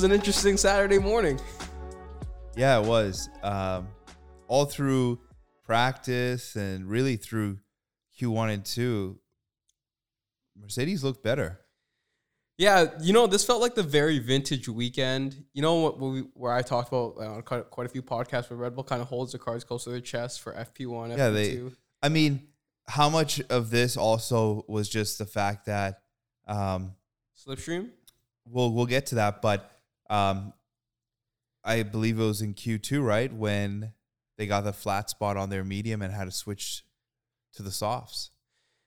was an interesting Saturday morning. Yeah, it was. Um, all through practice and really through Q1 and 2, Mercedes looked better. Yeah, you know, this felt like the very vintage weekend. You know what? we, where I talked about on quite, quite a few podcasts where Red Bull kind of holds the cards close to their chest for FP1, FP2. Yeah, they. I mean, how much of this also was just the fact that um, Slipstream. We'll we'll get to that, but um, I believe it was in Q two, right, when they got the flat spot on their medium and had to switch to the softs.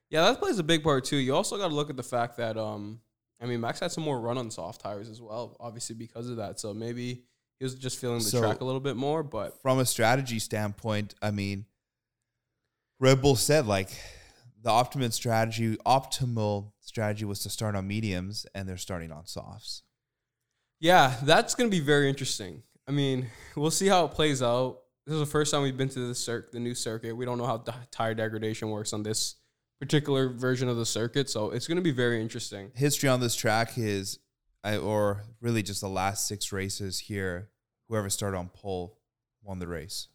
Yeah, that plays a big part too. You also got to look at the fact that um, I mean, Max had some more run on soft tires as well, obviously because of that. So maybe he was just feeling the so track a little bit more. But from a strategy standpoint, I mean, Red Bull said like the optimal strategy, optimal strategy was to start on mediums, and they're starting on softs. Yeah, that's going to be very interesting. I mean, we'll see how it plays out. This is the first time we've been to the circ, the new circuit. We don't know how di- tire degradation works on this particular version of the circuit, so it's going to be very interesting. History on this track is, or really just the last six races here. Whoever started on pole won the race.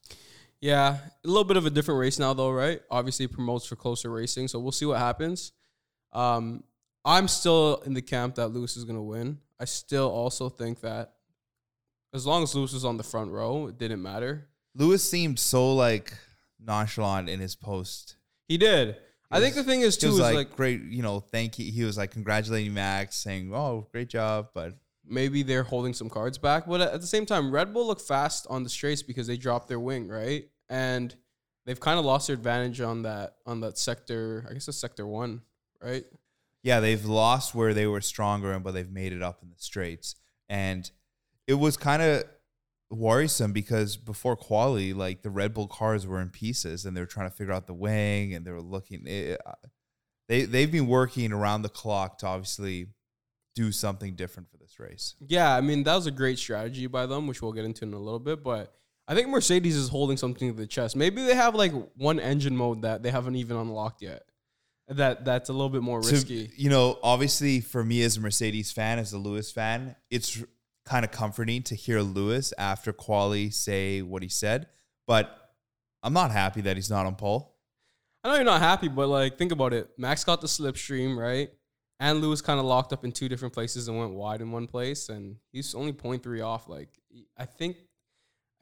Yeah, a little bit of a different race now, though, right? Obviously, promotes for closer racing, so we'll see what happens. Um, I'm still in the camp that Lewis is going to win. I still also think that as long as Lewis was on the front row, it didn't matter. Lewis seemed so like nonchalant in his post. He did. I think the thing is too is like, like, great, you know, thank you. He was like congratulating Max, saying, "Oh, great job," but maybe they're holding some cards back. But at the same time, Red Bull look fast on the straights because they dropped their wing, right? And they've kind of lost their advantage on that on that sector. I guess it's sector one, right? Yeah, they've lost where they were stronger, but they've made it up in the straights. And it was kind of worrisome because before quali, like the Red Bull cars were in pieces, and they were trying to figure out the wing, and they were looking. It, uh, they they've been working around the clock to obviously do something different for this race. Yeah, I mean that was a great strategy by them, which we'll get into in a little bit. But I think Mercedes is holding something to the chest. Maybe they have like one engine mode that they haven't even unlocked yet. That that's a little bit more risky. You know, obviously for me as a Mercedes fan, as a Lewis fan, it's kind of comforting to hear Lewis after quali say what he said. But I'm not happy that he's not on pole. I know you're not happy, but like think about it. Max got the slipstream, right? and Lewis kind of locked up in two different places and went wide in one place, and he's only 0.3 off. Like I think,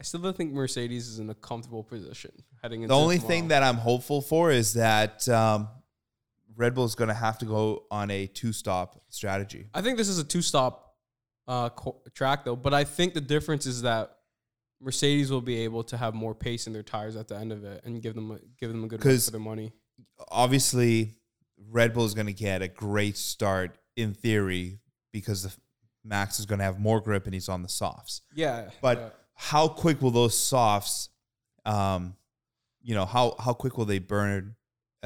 I still don't think Mercedes is in a comfortable position heading into. The only tomorrow. thing that I'm hopeful for is that um, Red Bull is going to have to go on a two-stop strategy. I think this is a two-stop uh, co- track though, but I think the difference is that Mercedes will be able to have more pace in their tires at the end of it and give them a, give them a good run for their money. Obviously Red Bull is going to get a great start in theory because the Max is going to have more grip and he's on the softs. Yeah. But yeah. how quick will those softs, um, you know, how how quick will they burn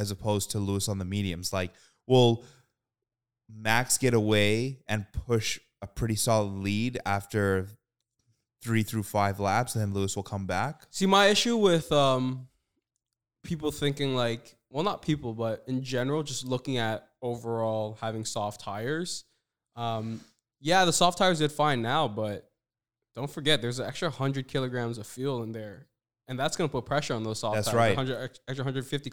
as opposed to Lewis on the mediums? Like, will Max get away and push a pretty solid lead after three through five laps, and then Lewis will come back? See, my issue with um, people thinking like well, not people, but in general, just looking at overall having soft tires. Um, yeah, the soft tires did fine now, but don't forget there's an extra 100 kilograms of fuel in there, and that's going to put pressure on those soft that's tires. right. 100, extra 150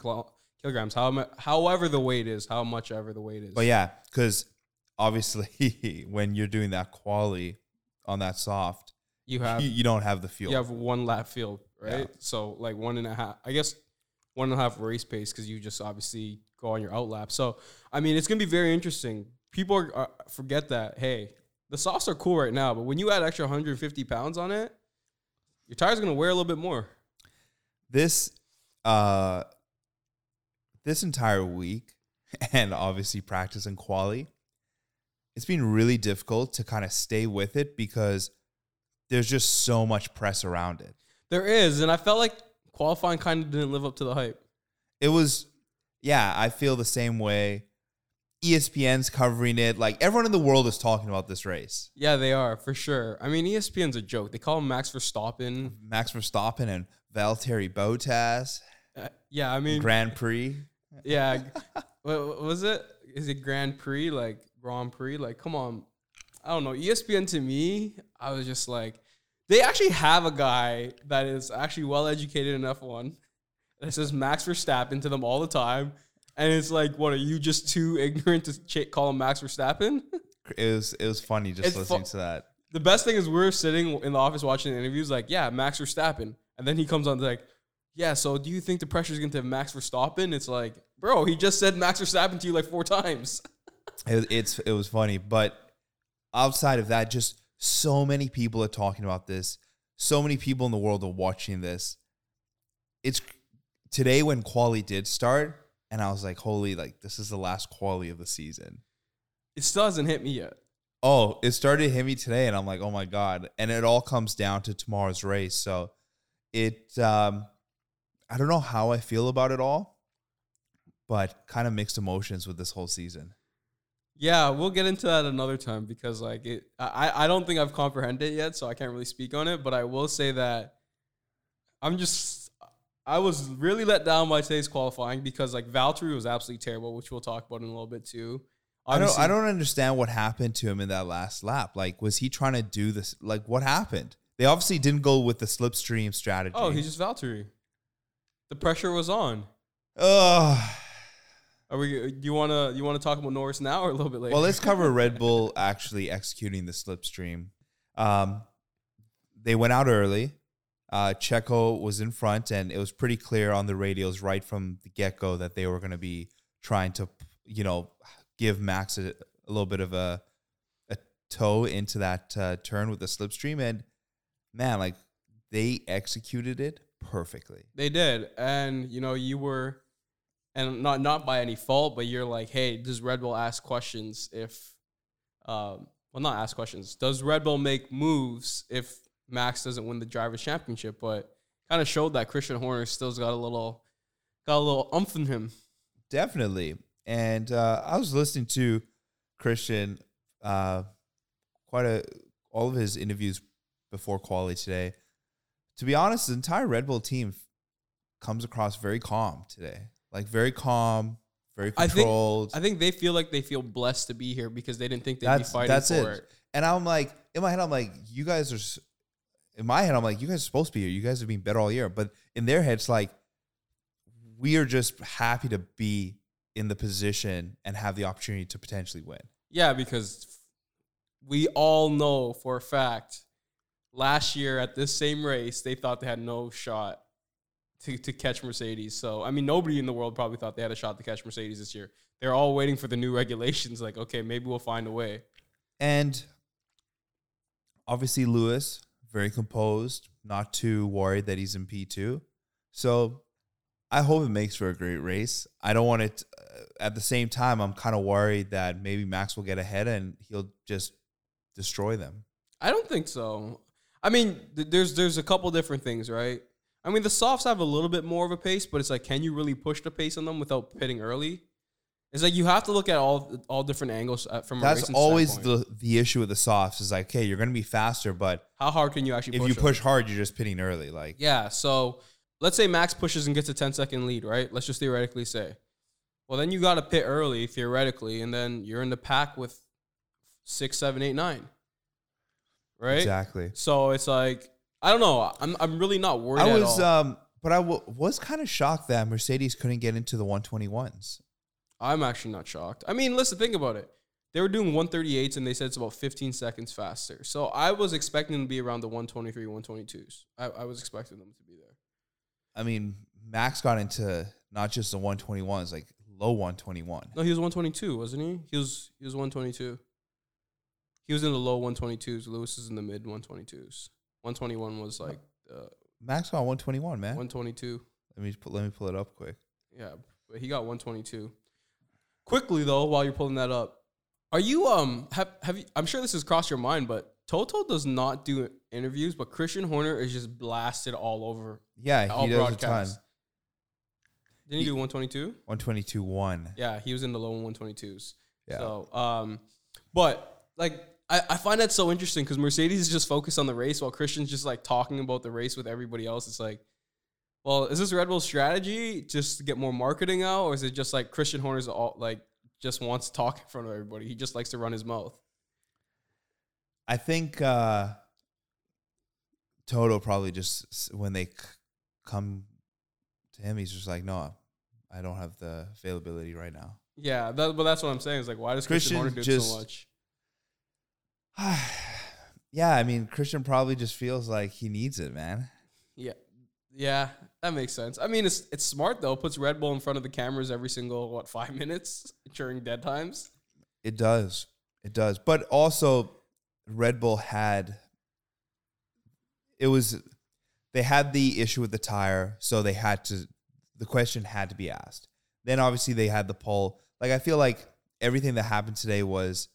kilograms, how, however the weight is, how much ever the weight is. But yeah, because obviously when you're doing that quali on that soft, you have you, you, don't have the fuel. You have one lap field, right? Yeah. So like one and a half. I guess one and a half race pace because you just obviously go on your out lap. So I mean, it's gonna be very interesting. People are, are, forget that. Hey, the softs are cool right now, but when you add extra 150 pounds on it, your tire's gonna wear a little bit more. This, uh, this entire week, and obviously practice and quali, it's been really difficult to kind of stay with it because there's just so much press around it. There is, and I felt like qualifying kind of didn't live up to the hype. It was, yeah, I feel the same way. ESPN's covering it. Like everyone in the world is talking about this race. Yeah, they are for sure. I mean, ESPN's a joke. They call him Max Verstappen. Max Verstappen and Valtteri Bottas. Uh, yeah, I mean Grand Prix. Yeah, what, was it? Is it Grand Prix like Grand Prix? Like, come on. I don't know. ESPN to me, I was just like, they actually have a guy that is actually well educated in F1 that says Max Verstappen to them all the time. And it's like, what are you just too ignorant to ch- call him Max Verstappen? It was it was funny just It's fu- listening to that. the best thing is we're sitting in the office watching the interviews, like, yeah, Max Verstappen. And then he comes on like, yeah, so do you think the pressure is going to have Max Verstappen? It's like, bro, he just said Max Verstappen to you like four times. It, was- it's it was funny, but outside of that, just so many people are talking about this. So many people in the world are watching this. It's today when quali did start, and I was like, "Holy! Like this is the last quali of the season." It still hasn't hit me yet. Oh, it started to hit me today, and I'm like, "Oh my god!" And it all comes down to tomorrow's race. So it, um, I don't know how I feel about it all, but kind of mixed emotions with this whole season. Yeah, we'll get into that another time because like it I, I don't think I've comprehended it yet, so I can't really speak on it, but I will say that I'm just I was really let down by today's qualifying because like Valtteri was absolutely terrible, which we'll talk about in a little bit too. I don't I don't understand what happened to him in that last lap. Like, was he trying to do this? Like, what happened? They obviously didn't go with the slipstream strategy. Oh, he's just Valtteri. The pressure was on. Ugh. Are we do you wanna you wanna talk about Norris now or a little bit later? Well, let's cover Red Bull actually executing the slipstream. Um, they went out early. Uh, Checo was in front, and it was pretty clear on the radios right from the get go that they were going to be trying to, you know, give Max a, a little bit of a a tow into that uh, turn with the slipstream, and man, like they executed it perfectly. They did, and you know you were, and not not by any fault, but you're like, hey, does Red Bull ask questions if, um, well, not ask questions. Does Red Bull make moves if Max doesn't win the drivers' championship? But kind of showed that Christian Horner still's got a little, got a little umph in him. Definitely. And uh, I was listening to Christian uh, quite a all of his interviews before quali today. To be honest, the entire Red Bull team comes across very calm today. Like very calm, very I think- controlled. I think they feel like they feel blessed to be here because they didn't think they'd that's be fighting that's for it. it. And I'm like, in my head, I'm like, you guys are. In my head, I'm like, you guys are supposed to be here. You guys have been better all year. But in their head, it's like, we are just happy to be in the position and have the opportunity to potentially win. Yeah, because we all know for a fact last year at this same race, they thought they had no shot to, to catch Mercedes. So, I mean, nobody in the world probably thought they had a shot to catch Mercedes this year. They're all waiting for the new regulations. Like, okay, maybe we'll find a way. And obviously, Lewis, very composed, not too worried that he's in P2. So I hope it makes for a great race. I don't want it, uh, at the same time, I'm kind of worried that maybe Max will get ahead and he'll just destroy them. I don't think so. I mean, th- there's there's a couple different things, right? I mean, the softs have a little bit more of a pace, but it's like, can you really push the pace on them without pitting early? It's like you have to look at all all different angles uh, from a That's always standpoint. the, the issue with the softs is like, okay, you're going to be faster, but how hard can you actually if you push hard, you're just pitting early. Like, Yeah. So let's say Max pushes and gets a 10 second lead, right? Let's just theoretically say. Well, then you got to pit early, theoretically, and then you're in the pack with six, seven, eight, nine. Right? exactly. So it's like, I don't know. I'm, I'm really not worried I was, um, but I w- was kind of shocked that Mercedes couldn't get into the 121s. I'm actually not shocked. I mean, listen, think about it. They were doing 138s and they said it's about 15 seconds faster. So I was expecting them to be around the 123, 122s. I, I was expecting them to be there. I mean, Max got into not just the 121s, like low 121. No, he was 122, wasn't he? He was he was 122. He was in the low 122s. Lewis is in the mid 122s. 121 was like uh, Max on 121, man. 122. let me pu- let me pull it up quick. Yeah, but he got 122. Quickly though, while you're pulling that up, are you um have have you? I'm sure this has crossed your mind, but Toto does not do interviews, but Christian Horner is just blasted all over Yeah, all he does a ton. Didn't he, He- do 122? 122 1. Yeah, he was in the low 122s. Yeah. So, um, but like I, I find that so interesting because Mercedes is just focused on the race while Christian's just like talking about the race with everybody else. It's like, well, is this Red Bull's strategy just to get more marketing out, or is it just like Christian Horner's all like just wants to talk in front of everybody? He just likes to run his mouth. I think uh, Toto probably just when they c- come to him, he's just like, no, I don't have the availability right now. Yeah, that, but that's what I'm saying. Is like, why does Christian, Christian Horner do just- so much? yeah, I mean, Christian probably just feels like he needs it, man. Yeah, yeah, that makes sense. I mean, it's it's smart though. It Puts Red Bull in front of the cameras every single what five minutes during dead times. It does. It does. But also Red Bull had it was they had the issue with the tire, so they had to the question had to be asked. Then obviously they had the pole. Like I feel like everything that happened today was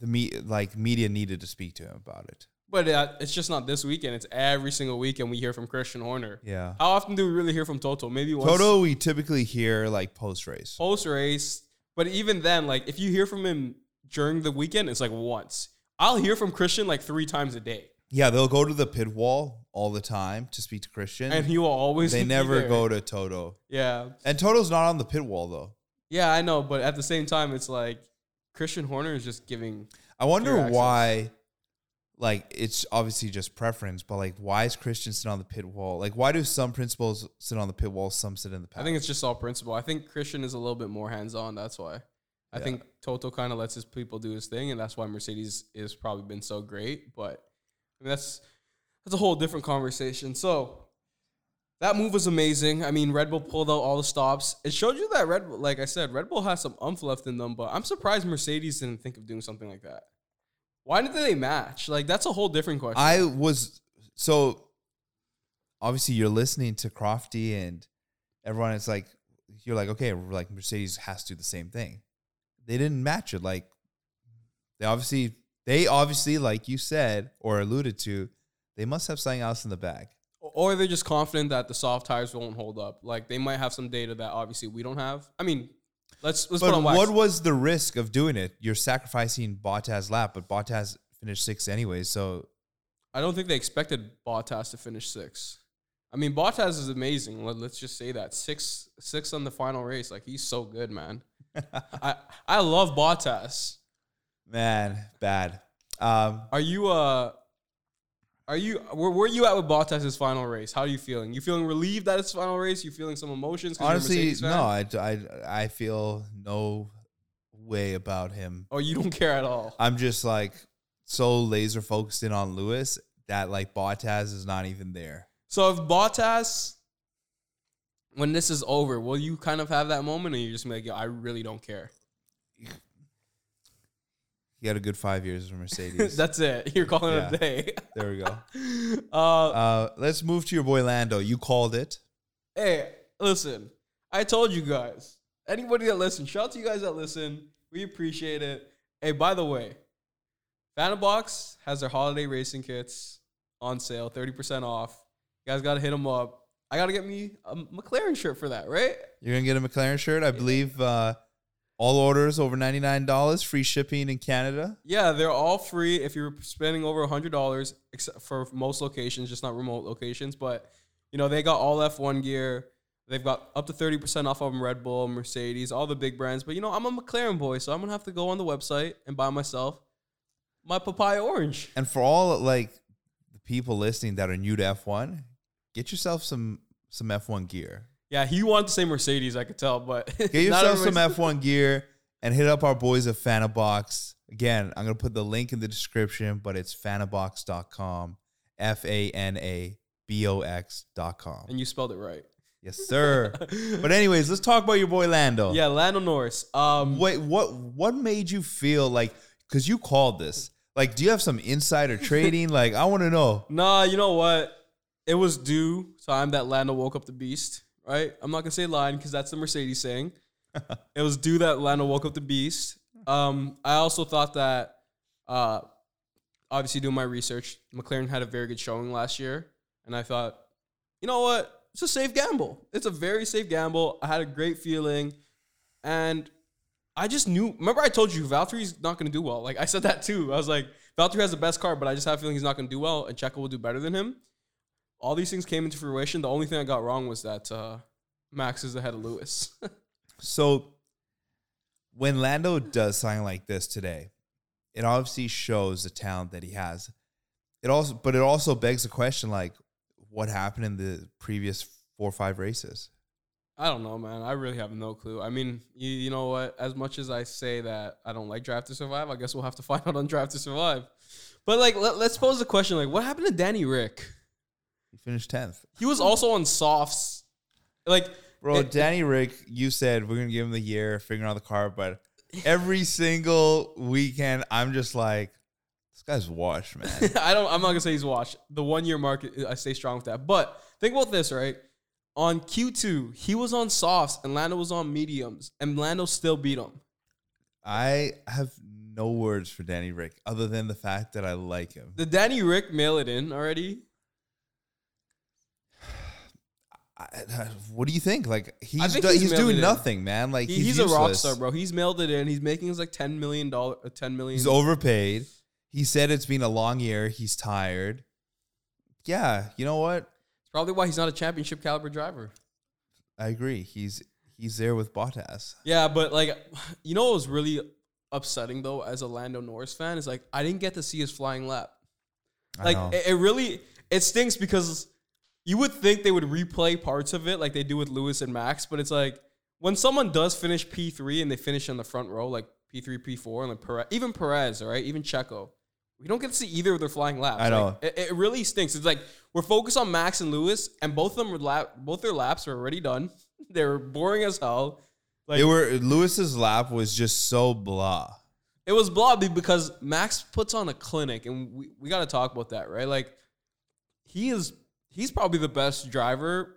the me like media needed to speak to him about it. But uh, it's just not this weekend. It's every single weekend we hear from Christian Horner. Yeah. How often do we really hear from Toto? Maybe once Toto we typically hear like post race. post race. But even then, like if you hear from him during the weekend, it's like once. I'll hear from Christian like three times a day, Yeah, they'll go to the pit wall all the time to speak to Christian. and he will always. they never there. go to Toto. Yeah, And Toto's not on the pit wall though. yeah, I know. But at the same time, it's like Christian Horner is just giving. I wonder why, like, it's obviously just preference, but like, why is Christian sit on the pit wall? Like, why do some principals sit on the pit wall, some sit in the I think it's just all principle. I think Christian is a little bit more hands on. That's why. I Yeah. think Toto kind of lets his people do his thing, and that's why Mercedes is probably been so great. But I mean, that's that's a whole different conversation. So that move was amazing. I mean, Red Bull pulled out all the stops. It showed you that Red Bull, like I said, Red Bull has some umph left in them. But I'm surprised Mercedes didn't think of doing something like that. Why didn't they match? Like that's a whole different question. I was so obviously you're listening to Crofty and everyone is like, you're like, okay, like Mercedes has to do the same thing. They didn't match it. Like, they obviously, they obviously, like you said or alluded to, they must have something else in the bag. Or they're just confident that the soft tires won't hold up. Like they might have some data that obviously we don't have. I mean, let's let's put on wax. what was the risk of doing it? You're sacrificing Bottas lap, but Bottas finished sixth anyway. So I don't think they expected Bottas to finish sixth. I mean, Bottas is amazing. Let, let's just say that six six on the final race. Like he's so good, man. I I love Bottas. man, bad. Um, Are you uh? Are you where, where you at with Bottas's final race? How are you feeling? You feeling relieved that it's final race? You feeling some emotions? honestly, no, I, I, I feel no way about him. Oh, you don't care at all. I'm just like so laser focused in on Lewis that like Bottas is not even there. So if Bottas, when this is over, will you kind of have that moment, or you're just like, "Yo, I really don't care." He had a good five years with Mercedes. That's it. You're calling it a day. there we go. Uh, Uh, let's move to your boy Lando. You called it. hey, listen. I told you guys. Anybody that listens, shout out to you guys that listen. We appreciate it. Hey, by the way, Box has their holiday racing kits on sale, thirty percent off. You guys got to hit them up. I got to get me a McLaren shirt for that, right? You're gonna get a McLaren shirt. I believe uh, all orders over ninety nine dollars, free shipping in Canada. Yeah, they're all free if you're spending over hundred dollars, except for most locations, just not remote locations. But you know they got all F1 gear. They've got up to thirty percent off of them, Red Bull, Mercedes, all the big brands. But you know I'm a McLaren boy, so I'm gonna have to go on the website and buy myself my papaya orange. And for all like the people listening that are new to F1, get yourself some some F1 gear. Yeah, he wanted to say Mercedes, I could tell, but Get yourself some F1 gear and hit up our boys at Fanabox. Again, I'm gonna put the link in the description, but it's fanabox.com. F A N A B O X.com. and you spelled it right. Yes, sir. but anyways, let's talk about your boy Lando. Yeah, Lando Norris. Um, Wait, what what made you feel like cuz you called this? Like do you have some insider trading? like I want to know. Nah, you know what? It was due time that Lando woke up the beast, right? I'm not gonna say line because that's the Mercedes saying. it was due that Lando woke up the beast. Um, I also thought that, uh, obviously doing my research, McLaren had a very good showing last year, and I thought, you know what? It's a safe gamble. It's a very safe gamble. I had a great feeling, and I just knew. Remember, I told you Valtteri's not gonna do well. Like I said that too. I was like, Valtteri has the best car, but I just have a feeling he's not gonna do well, and Checo will do better than him all these things came into fruition. The only thing I got wrong was that uh, Max is ahead of Lewis. So when Lando does something like this today, it obviously shows the talent that he has. It also, but it also begs the question, like, what happened in the previous four or five races? I don't know, man. I really have no clue. I mean, you, you know what? As much as I say that I don't like Drive to Survive, I guess we'll have to find out on Drive to Survive. But like, let, us pose the question: like, what happened to Danny Ric? He finished tenth. He was also on softs. Like, bro, it, Danny Ric, you said we're gonna give him the year figuring out the car, but every single weekend, I'm just like, this guy's washed, man. I don't. I'm not gonna say he's washed. The one year mark, I stay strong with that. But think about this, right? On Q2, he was on softs and Lando was on mediums, and Lando still beat him. I have no words for Danny Ric other than the fact that I like him. Did Danny Ric mail it in already? I, what do you think? Like he's think do, he's he's, doing nothing, man. Like He- he's, he's, a rock star, bro. He's mailed it in. He's making his like ten million dollar, uh, ten million. He's overpaid. He said it's been a long year. He's tired. Yeah, you know what? It's probably why he's not a championship caliber driver. I agree. He's he's there with Bottas. Yeah, but like, you know what was really upsetting though, as a Lando Norris fan, is like I didn't get to see his flying lap. Like it, it really it stinks because you would think they would replay parts of it like they do with Lewis and Max, but it's like when someone does finish P three and they finish in the front row, like P three, P four, and like Perez, even Perez, all right, even Checo, we don't get to see either of their flying laps. I know. Like, it, it really stinks. It's like we're focused on Max and Lewis, and both of them were lap, both their laps are already done. they were boring as hell. Like they were Lewis's lap was just so blah. it was blah because Max puts on a clinic, and we, we got to talk about that, right? Like, he is he's probably the best driver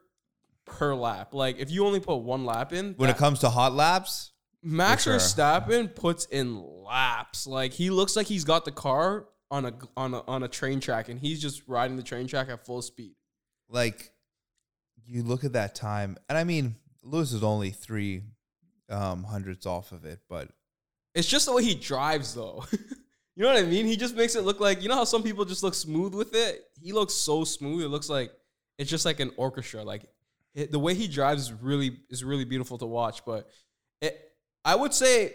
per lap. Like, if you only put one lap in, When that- it comes to hot laps, Max sure. Verstappen puts in laps. Like, he looks like he's got the car on a on a on a train track, and he's just riding the train track at full speed. like you look at that time, and I mean Lewis is only three um, hundredths off of it, but It's just the way he drives, though. you know what I mean? He just makes it look like you know how some people just look smooth with it. He looks so smooth. It looks like it's just like an orchestra. Like it, the way he drives is really is really beautiful to watch. But it, I would say,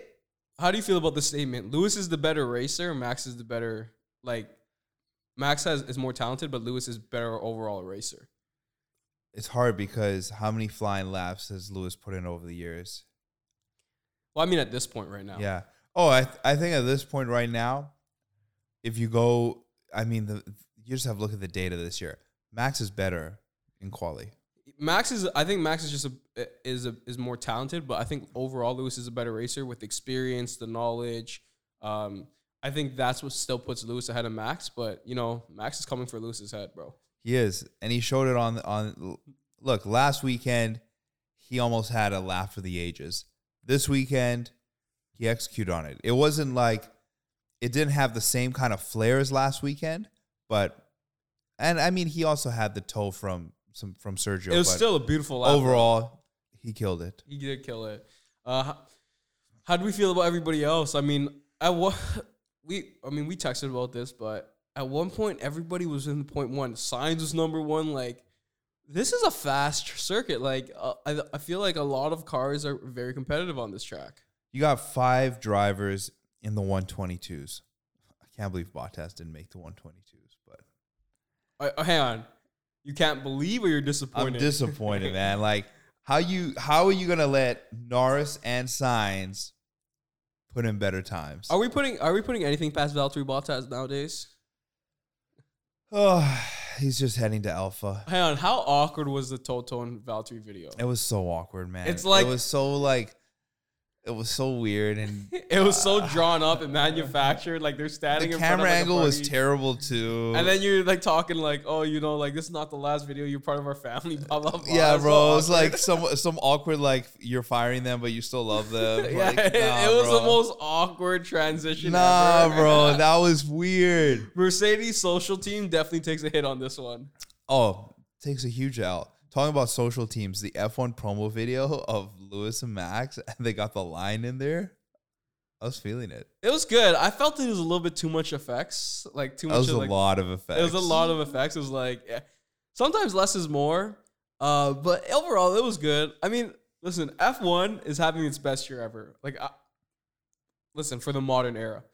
how do you feel about the statement? Lewis is the better racer. Max is the better like. Max has is more talented, but Lewis is better overall racer. it's hard because how many flying laps has Lewis put in over the years? Well, I mean, at this point right now, Yeah. Oh, I th- I think at this point right now, if you go, I mean, the you just have to look at the data this year. Max is better in quali. Max is. I think Max is just a is a, is more talented, but I think overall Lewis is a better racer with experience, the knowledge. Um, I think that's what still puts Lewis ahead of Max. But you know, Max is coming for Lewis's head, bro. He is, and he showed it on on. Look, last weekend, he almost had a laugh for the ages. This weekend, he executed on it. It wasn't like it didn't have the same kind of flair as last weekend, but and I mean, he also had the tow from some from Sergio. It was still a beautiful lap, overall, he killed it. He did kill it. Uh, how, how do we feel about everybody else? I mean, at what we, I mean, we texted about this, but at one point, everybody was in the point one. Sainz was number one. Like, this is a fast circuit. Like, uh, I, I feel like a lot of cars are very competitive on this track. You got five drivers in the 122s. I can't believe Bottas didn't make the 122s, but Uh, hang on, you can't believe or you're disappointed. I'm disappointed, man. Like how you how are you gonna let Norris and Sainz put in better times? Are we putting Are we putting anything past Valtteri Bottas nowadays? Oh, he's just heading to Alfa. Hang on, how awkward was the Toto and Valtteri video? It was so awkward, man. It's like- it was so like it was so weird and It was so drawn up and manufactured. Like they're standing. the in front of, camera like, angle was terrible too. And then you're like talking like, oh, you know, like this is not the last video. You're part of our family. Blah blah blah. yeah, bro, so it was like some some awkward like you're firing them, but you still love them. yeah, Like, it, nah, it was bro. the most awkward transition. Nah, ever. bro, that was weird. Mercedes social team definitely takes a hit on this one. Oh, takes a huge L. Talking about social teams, the F1 promo video of Lewis and Max, and they got the line in there. I was feeling it. It was good. I felt it was a little bit too much effects, like too That much. was of, a like, lot of effects. It was a lot of effects. It was like eh, sometimes less is more. Uh, but overall, it was good. I mean, listen, F one is having its best year ever. Like, I, listen for the modern era.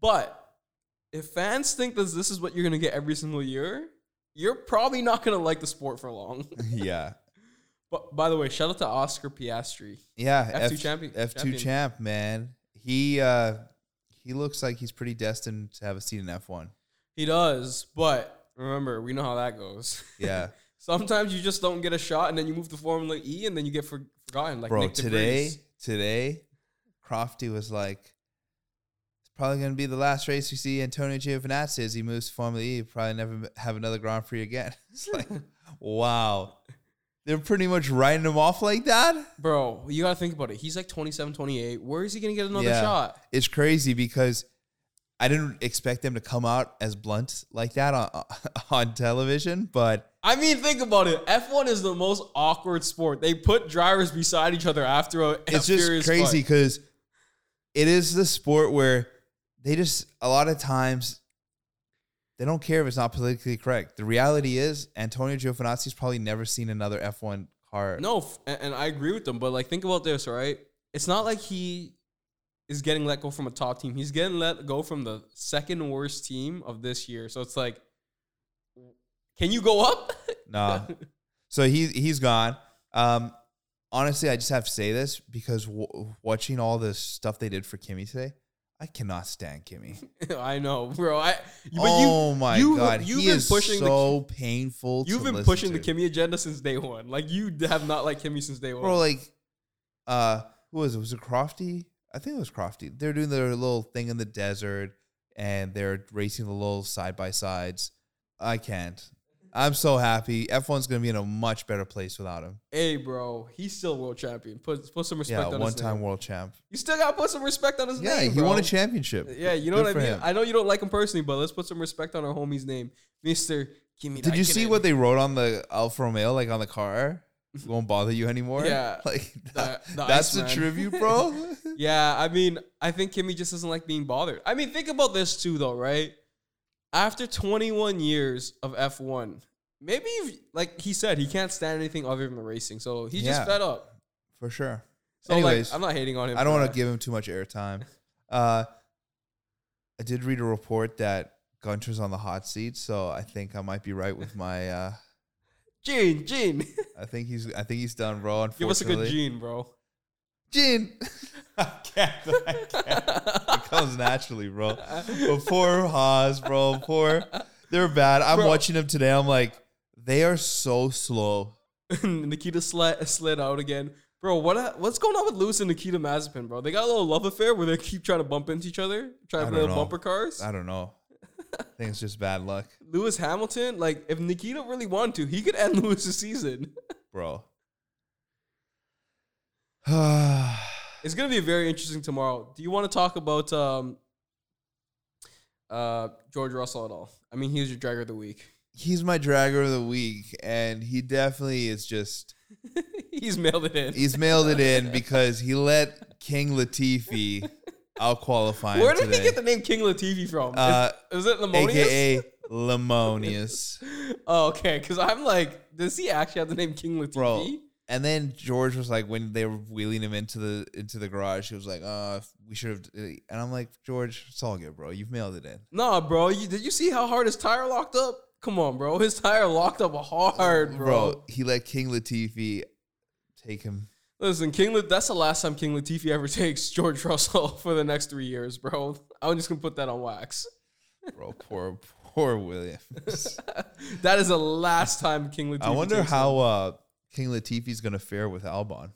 But if fans think that this is what you're gonna get every single year, you're probably not gonna like the sport for long. yeah. but by the way, shout out to Oscar Piastri. Yeah. F2 champion- F2 champ, man. He uh he looks like he's pretty destined to have a seat in F1. He does, but remember, we know how that goes. Yeah. Sometimes you just don't get a shot, and then you move to Formula E, and then you get for- forgotten. Like Bro, Nick today, today, Crofty was like, probably going to be the last race we see Antonio Giovinazzi as he moves to Formula E. Probably never have another Grand Prix again. It's like, wow. They're pretty much writing him off like that. Bro, you gotta think about it. He's like 27, 28. Where is he gonna get another Yeah. shot? It's crazy because I didn't expect them to come out as blunt like that on, on television, but I mean, think about it. F1 is the most awkward sport. They put drivers beside each other after a it's a just crazy because it is the sport where they just a lot of times they don't care if it's not politically correct. The reality is Antonio Giovinazzi's probably never seen another F1 car. No, f- and, and I agree with them, but like, think about this, right? It's not like he is getting let go from a top team. He's getting let go from the second worst team of this year. So it's like, can you go up? Nah. So he he's gone. Um, honestly, I just have to say this because w- watching all the stuff they did for Kimi today, I cannot stand Kimi. I know, bro. I but oh you, my you- god, you've he been is pushing the- so painful. you've to been pushing the. Kimi agenda since day one. Like you have not liked Kimi since day one. bro. Like, uh, who was it? Was it Crofty? I think it was Crofty. They're doing their little thing in the desert, and they're racing the little side by sides. I can't. I'm so happy. F1's gonna be in a much better place without him. hey, bro, he's still world champion. Put put some respect Yeah, on one his time name. world champ. You still gotta put some respect on his Yeah, name. Yeah, he bro. won a championship. Yeah, you know Good what I mean. him. I know you don't like him personally, but let's put some respect on our homie's name, Mister Kimi. Did you see what they wrote on the Alfa Romeo, like on the car? Won't bother you anymore. Yeah. like that, the that's the Iceman. tribute, bro. Yeah, I mean, I think Kimi just doesn't like being bothered. I mean, think about this too, though, right? After 21 years of F1, maybe if- like he said, he can't stand anything other than the racing, so he's Yeah. just fed up. For sure. So Anyways, like, I'm not hating on him. I don't for want that. to give him too much airtime. Uh, I did read a report that Gunter's on the hot seat, so I think I might be right with my. Uh, Gene, Gene, I think he's. I think he's done, bro. give us a good unfortunately. Gene, bro. Gene. I can't. I can't. It comes naturally, bro. But poor Haas, bro. Poor. They're bad. I'm Bro. watching them today. I'm like, they are so slow. Nikita slid, slid out again. Bro, what what's going on with Lewis and Nikita Mazepin, bro? They got a little love affair where they keep trying to bump into each other, trying to play know. bumper cars. I don't know. I think it's just bad luck, Lewis Hamilton, like if Nikita really wanted to, he could end Lewis's season. bro. It's gonna be very interesting tomorrow. Do you want to talk about um, uh, George Russell at all? I mean, he was your dragger of the week. He's my dragger of the week, and he definitely is just he's mailed it in. he's mailed it in because he let King Latifi out qualify Where did today. he get the name King Latifi from? Uh, is, is it Lemonious? AKA Lemonious. Oh, okay. Because I'm like, does he actually have the name King Latifi? Bro. And then George was like, when they were wheeling him into the into the garage, he was like, "Uh, we should have." And I'm like, George, it's all good, bro. You've mailed it in. Nah, bro. You, did you see how hard his tire locked up? Come on, bro. His tire locked up hard, bro. bro. He let King Latifi take him. Listen, King. La- that's the last time King Latifi ever takes George Russell for the next three years, bro. I'm just gonna put that on wax. Bro, poor poor Williams. That is the last time King Latifi. I wonder how uh, King Latifi's gonna fare with Albon.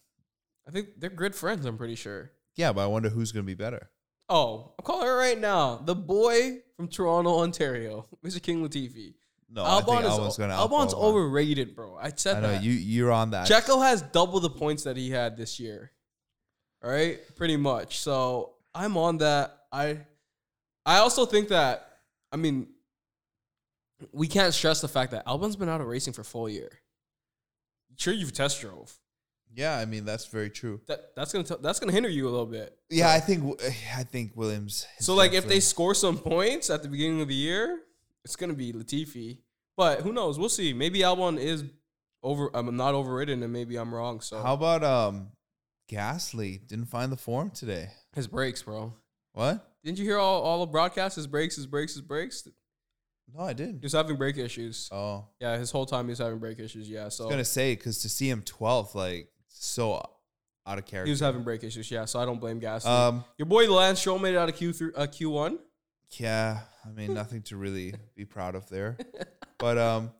I think they're good friends. I'm pretty sure. Yeah, but I wonder who's gonna be better. Oh, I'm calling it right now. The boy from Toronto, Ontario, Mr. King Latifi. No, I think Albon's gonna. Albon's Albon. overrated, bro. I said I know that. you. You're on that. Checo has double the points that he had this year. All right, pretty much. So I'm on that. I I also think that I mean we can't stress the fact that Albon's been out of racing for a full year. Sure, you've test drove. Yeah, I mean that's very true. That that's gonna t- that's gonna hinder you a little bit. Yeah, I think I think Williams. So like if they score some points at the beginning of the year, it's gonna be Latifi. But who knows? We'll see. Maybe Albon is over. I'm not overrated, and maybe I'm wrong. So How about um, Gasly didn't find the form today? his brakes, bro. What? Didn't you hear all, all the broadcasts? His brakes, his brakes, his brakes. No, I didn't. He was having brake issues. Oh, Yeah, his whole time he was having brake issues. Yeah, So I was gonna say because to see him 12th, like so out of character. he was having brake issues. Yeah, so I don't blame Gasly. Um, Your boy Lance Stroll made it out of Q three, uh, Q one. Yeah, I mean nothing to really be proud of there, but um,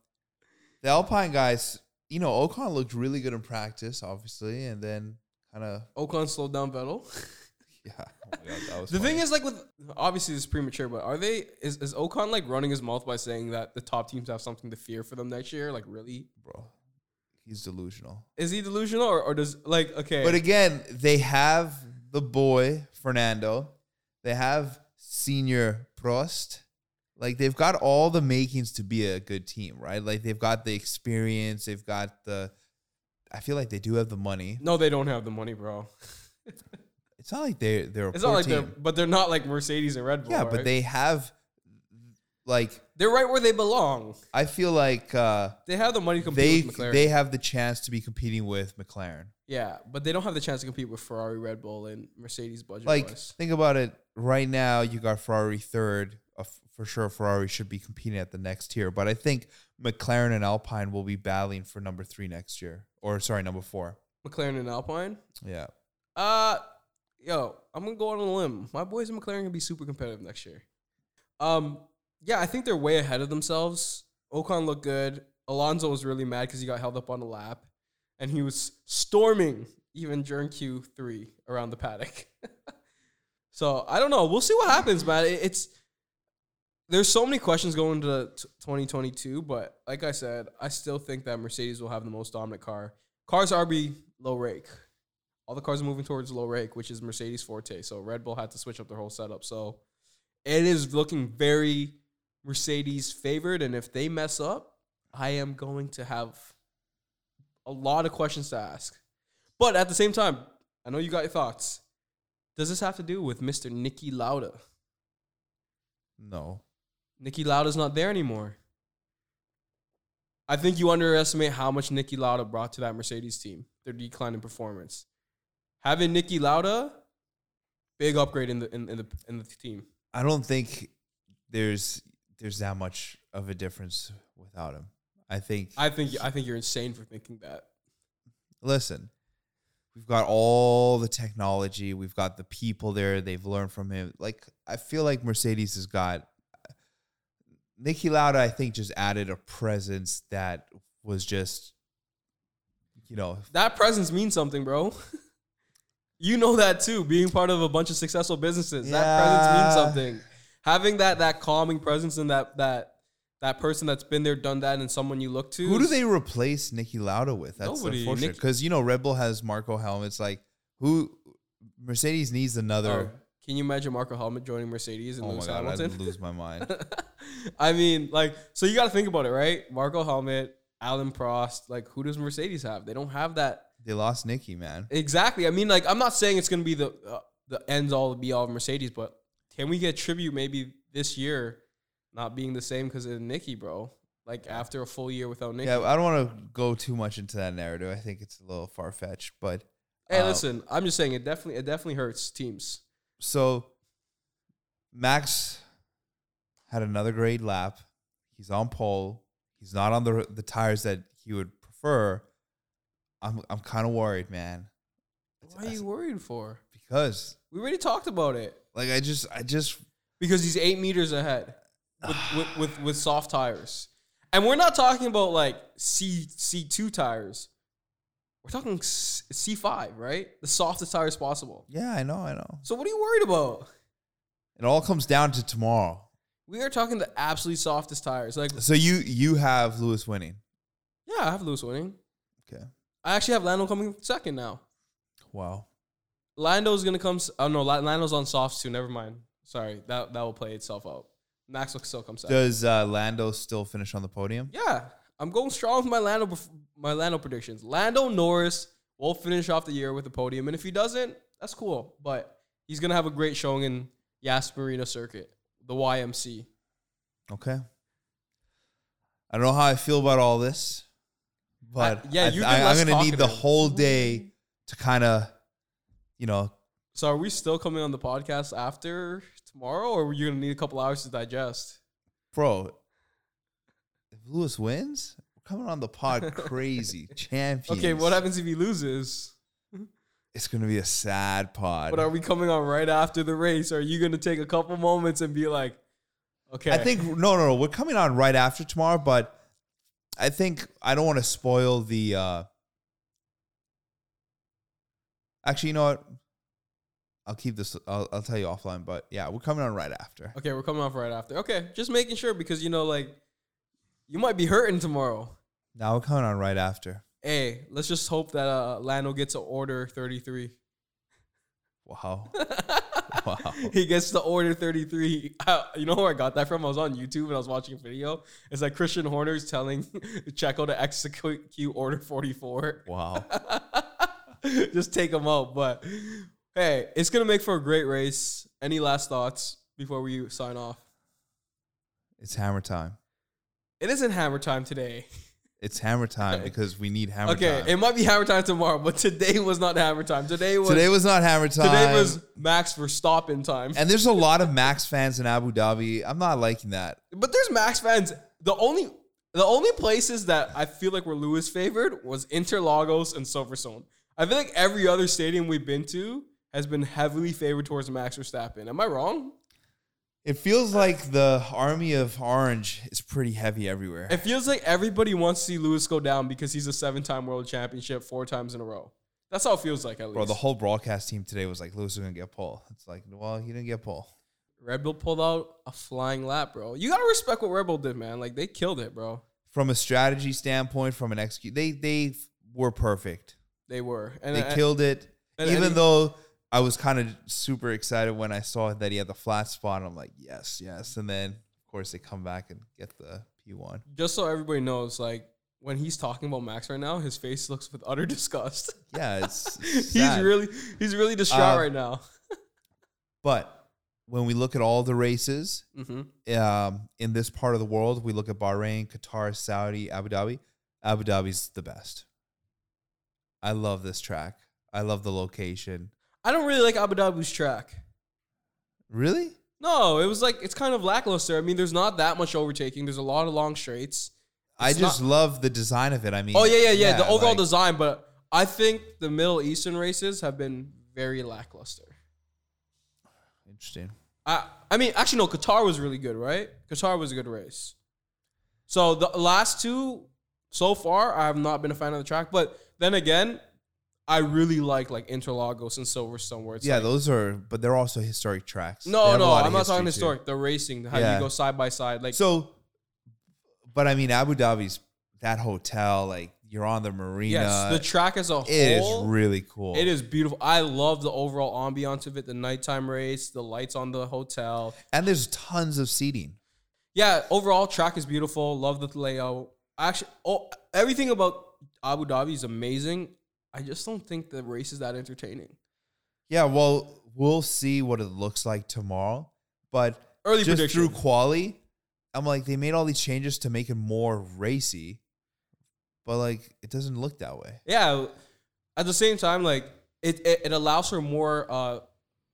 the Alpine guys, you know, Ocon looked really good in practice, obviously, and then kind of Ocon slowed down Vettel. yeah. Oh God, that was The thing is, like, with obviously this is premature, but are they is is Ocon like running his mouth by saying that the top teams have something to fear for them next year? Like, really? bro, he's delusional. Is he delusional or, or does like okay? But again, they have the boy Fernando. They have senior Prost. Like they've got all the makings to be a good team, right? Like they've got the experience, they've got the I feel like they do have the money. no, they don't have the money, bro. It's not like they they're a It's not like team. they're, but they're not like Mercedes and Red Bull. yeah, but right? they have like they're right where they belong. I feel like uh They have the money to compete they with McLaren. they have the chance to be competing with McLaren. yeah, but they don't have the chance to compete with Ferrari, Red Bull, and Mercedes budget like wise. think about it right now you got ferrari third uh, for sure ferrari should be competing at the next tier but i think mclaren and alpine will be battling for number three next year or sorry number four McLaren and Alpine. yeah Uh, yo, I'm gonna go on a limb. My boys in McLaren gonna be super competitive next year. Um, yeah, I think they're way ahead of themselves. Ocon looked good. Alonso was really mad because he got held up on the lap, and he was storming even during Q three around the paddock. so I don't know. We'll see what happens, man. It's there's so many questions going into 2022, but like I said, I still think that Mercedes will have the most dominant car. Cars RB low rake all the cars are moving towards low rake, which is Mercedes forte. So Red Bull had to switch up their whole setup. So it is looking very Mercedes favored. And if they mess up, I am going to have a lot of questions to ask. But at the same time, I know you got your thoughts. Does this have to do with Mr. Niki Lauda? no Niki Lauda's not there anymore. I think you underestimate how much Niki Lauda brought to that Mercedes team, their decline in performance. Having Niki Lauda, big upgrade in the in, in the in the team. i don't think there's there's that much of a difference without him i think I think I think you're insane for thinking that. listen we've got all the technology we've got the people there they've learned from him like i feel like mercedes has got Niki Lauda, I think, just added a presence that was just, you know, That presence means something, bro. you know that too. Being part of a bunch of successful businesses, that presence means something. Having that that calming presence and that that that person that's been there, done that, and someone you look to. who do they replace Niki Lauda with? That's Nobody. unfortunate Nick- because you know Red Bull has Marco Helmets. Like who Mercedes needs another. Oh, can you imagine Marco Helmet joining Mercedes and Oh, my Lewis god, Hamilton? I'd lose my mind. I mean, like, so you got to think about it, right? Marco Helmet, Alain Prost. Like, who does Mercedes have? They don't have that they lost Niki, man. exactly. I mean, like, I'm not saying it's gonna be the uh, the ends all be all of Mercedes, but can we get tribute maybe this year not being the same because of Niki, bro? Like after a full year without Niki. Yeah, I don't want to go too much into that narrative. I think it's a little far fetched, but hey, uh, listen, I'm just saying it definitely it definitely hurts teams. So Max had another great lap. He's on pole. He's not on the the tires that he would prefer. I'm I'm kind of worried, man, What are you worried for? because We already talked about it. Like I just I just because he's eight meters ahead with, with, with, with soft tires. And we're not talking about like C C2 tires. We're talking C five, right? The softest tires possible. yeah, I know, I know. So what are you worried about? It all comes down to tomorrow. We are talking the absolutely softest tires. Like, So you you have Lewis winning. yeah, I have Lewis winning. Okay. I actually have Lando coming second now. Wow. Lando's gonna come. Oh no, La- Lando's on softs too. Never mind. Sorry, that that will play itself out. Max will still come second. Does uh, Lando still finish on the podium? Yeah, I'm going strong with my Lando my Lando predictions. Lando Norris will finish off the year with the podium, and if he doesn't, that's cool. But he's gonna have a great showing in Yas Marina Circuit, the YMC. Okay. I don't know how I feel about all this, but I- yeah, I, you've been I, less am gonna need the whole day to kind of, you know, So are we still coming on the podcast after tomorrow, or are you gonna need a couple hours to digest? bro. If Lewis wins, we're coming on the pod crazy champions. Okay, what happens if he loses? It's gonna be a sad pod. But are we coming on right after the race? Are you gonna take a couple moments and be like, okay? I think no, no, no. We're coming on right after tomorrow, but I think I don't want to spoil the. uh Actually, you know what? I'll keep this. I'll, I'll tell you offline. But yeah, we're coming on right after. Okay, we're coming off right after. Okay, just making sure because you know, like, you might be hurting tomorrow. Now we're coming on right after. Hey, let's just hope that uh, Lando gets an order 33. Wow. wow. he gets the order 33. Uh, you know where I got that from? I was on YouTube and I was watching a video. It's like Christian Horner's telling Checo to execute order 44. Wow. just take them out. But hey, it's going to make for a great race. Any last thoughts before we sign off? It's hammer time. It isn't hammer time today. It's hammer time because we need hammer time. Okay, time. it might be hammer time tomorrow, but today was not hammer time. Today was Today was not hammer time. today was Max for Verstappen time. and there's a lot of Max fans in Abu Dhabi. I'm not liking that. But there's Max fans. The only the only places that I feel like were Lewis favored was Interlagos and Silverstone. I feel like every other stadium we've been to has been heavily favored towards Max Verstappen. Am I wrong? It feels like the army of orange is pretty heavy everywhere. It feels like everybody wants to see Lewis go down because he's a seven-time world championship four times in a row. That's how it feels like at least. Bro, the whole broadcast team today was like, Lewis is gonna get pole. It's like, well, he didn't get pole. Red Bull pulled out a flying lap, bro. You gotta respect what Red Bull did, man. Like they killed it, bro. From a strategy standpoint, from an execute, they they were perfect. They were, and They and- killed it. and- Even and- though I was kind of super excited when I saw that he had the flat spot. I'm like, yes, yes. And then of course they come back and get the P1. just so everybody knows, like when he's talking about Max right now, his face looks with utter disgust. Yeah, it's he's really he's really distraught Uh, right now. But when we look at all the races hmm um, in this part of the world, we look at Bahrain, Qatar, Saudi, Abu Dhabi. Abu Dhabi's the best. I love this track. I love the location. I don't really like Abu Dhabi's track. Really? No, it was like it's kind of lackluster. I mean, there's not that much overtaking. There's a lot of long straights. I just not- love the design of it. I mean, Oh yeah, yeah, yeah. the overall like- design, but I think the Middle Eastern races have been very lackluster. Interesting. I I mean, actually, no. Qatar was really good, right? Qatar was a good race. So the last two so far, I have not been a fan of the track. But then again, I really like like Interlagos and Silverstone, where it's yeah, like, those are, but they're also historic tracks. No, no, I'm not talking too. historic. The racing, how Yeah. you go side by side, like So, but I mean, Abu Dhabi's that hotel, like you're on the marina. yes, the track as a whole. it is really cool. It is beautiful. I love the overall ambiance of it, the nighttime race, the lights on the hotel. and there's tons of seating. Yeah, overall track is beautiful. Love the layout. Actually, oh, everything about Abu Dhabi is amazing. I just don't think the race is that entertaining. Yeah, well, we'll see what it looks like tomorrow. But Early just prediction. through quali, I'm like, they made all these changes to make it more racy, but like, it doesn't look that way. yeah. At the same time, like it, it, it allows for more uh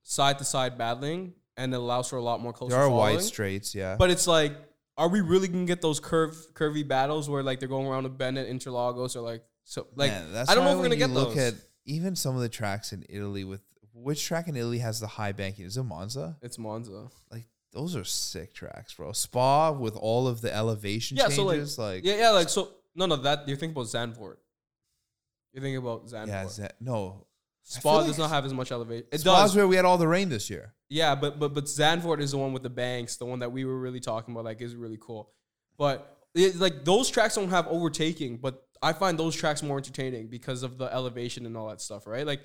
side to side battling, and it allows for a lot more close. There are following. wide straights, yeah. But it's like, are we really gonna get those curve curvy battles where like they're going around a bend at Interlagos or like so like Man, that's I don't know if we're gonna get look those. at even some of the tracks in Italy with which track in Italy has the high banking? Is it Monza? it's Monza. Like those are sick tracks, bro. Spa with all of the elevation Yeah, so like, changes, like, yeah, yeah, like so. No, no, that you're thinking about Zandvoort. You're thinking about Zandvoort. yeah, that, no. Spa does like not have as much elevation. It Spa's does, where we had all the rain this year. yeah, but but but Zandvoort is the one with the banks, the one that we were really talking about. Like, is really cool. But it, like those tracks don't have overtaking, but I find those tracks more entertaining because of the elevation and all that stuff, right? Like,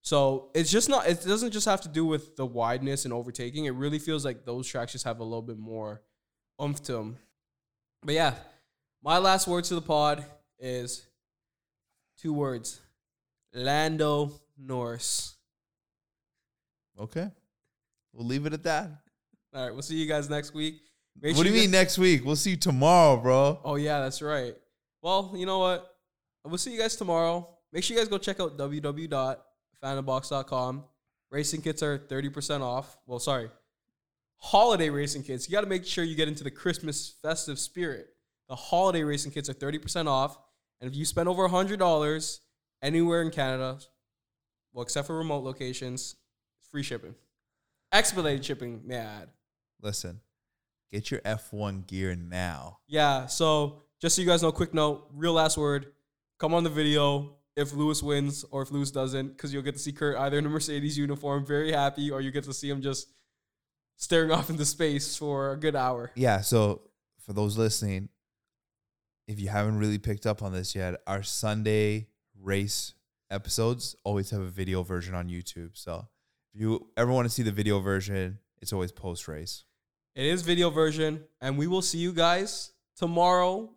so it's just not. It doesn't just have to do with the wideness and overtaking. It really feels like those tracks just have a little bit more oomph to them. But yeah, my last words to the pod is two words: Lando Norris. Okay. We'll leave it at that. All right, we'll see you guys next week. Make what do you mean next week? We'll see you tomorrow, bro. Oh yeah, that's right. Well, you know what? We'll see you guys tomorrow. Make sure you guys go check out www.fanbox.com. Racing kits are 30% off. Well, sorry. holiday racing kits. You got to make sure you get into the Christmas festive spirit. The holiday racing kits are 30% off. And if you spend over $100 anywhere in Canada, well, except for remote locations, free shipping. Expedited shipping, may I add. Listen, get your F1 gear now. Yeah, so just so you guys know, quick note, real last word. Come on the video if Lewis wins or if Lewis doesn't, because you'll get to see Kurt either in a Mercedes uniform, very happy, or you get to see him just staring off into space for a good hour. Yeah, so for those listening, if you haven't really picked up on this yet, our Sunday race episodes always have a video version on YouTube. So if you ever want to see the video version, it's always post race. It is video version, and we will see you guys tomorrow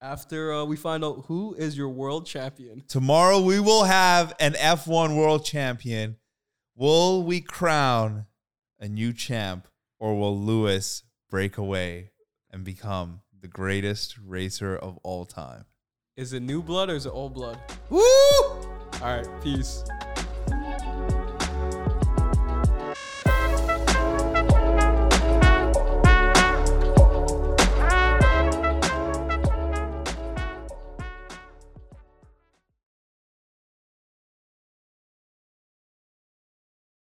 after uh, we find out who is your world champion. Tomorrow we will have an F1 world champion. Will we crown a new champ or will Lewis break away and become the greatest racer of all time? Is it new blood or is it old blood? Woo! All right, peace.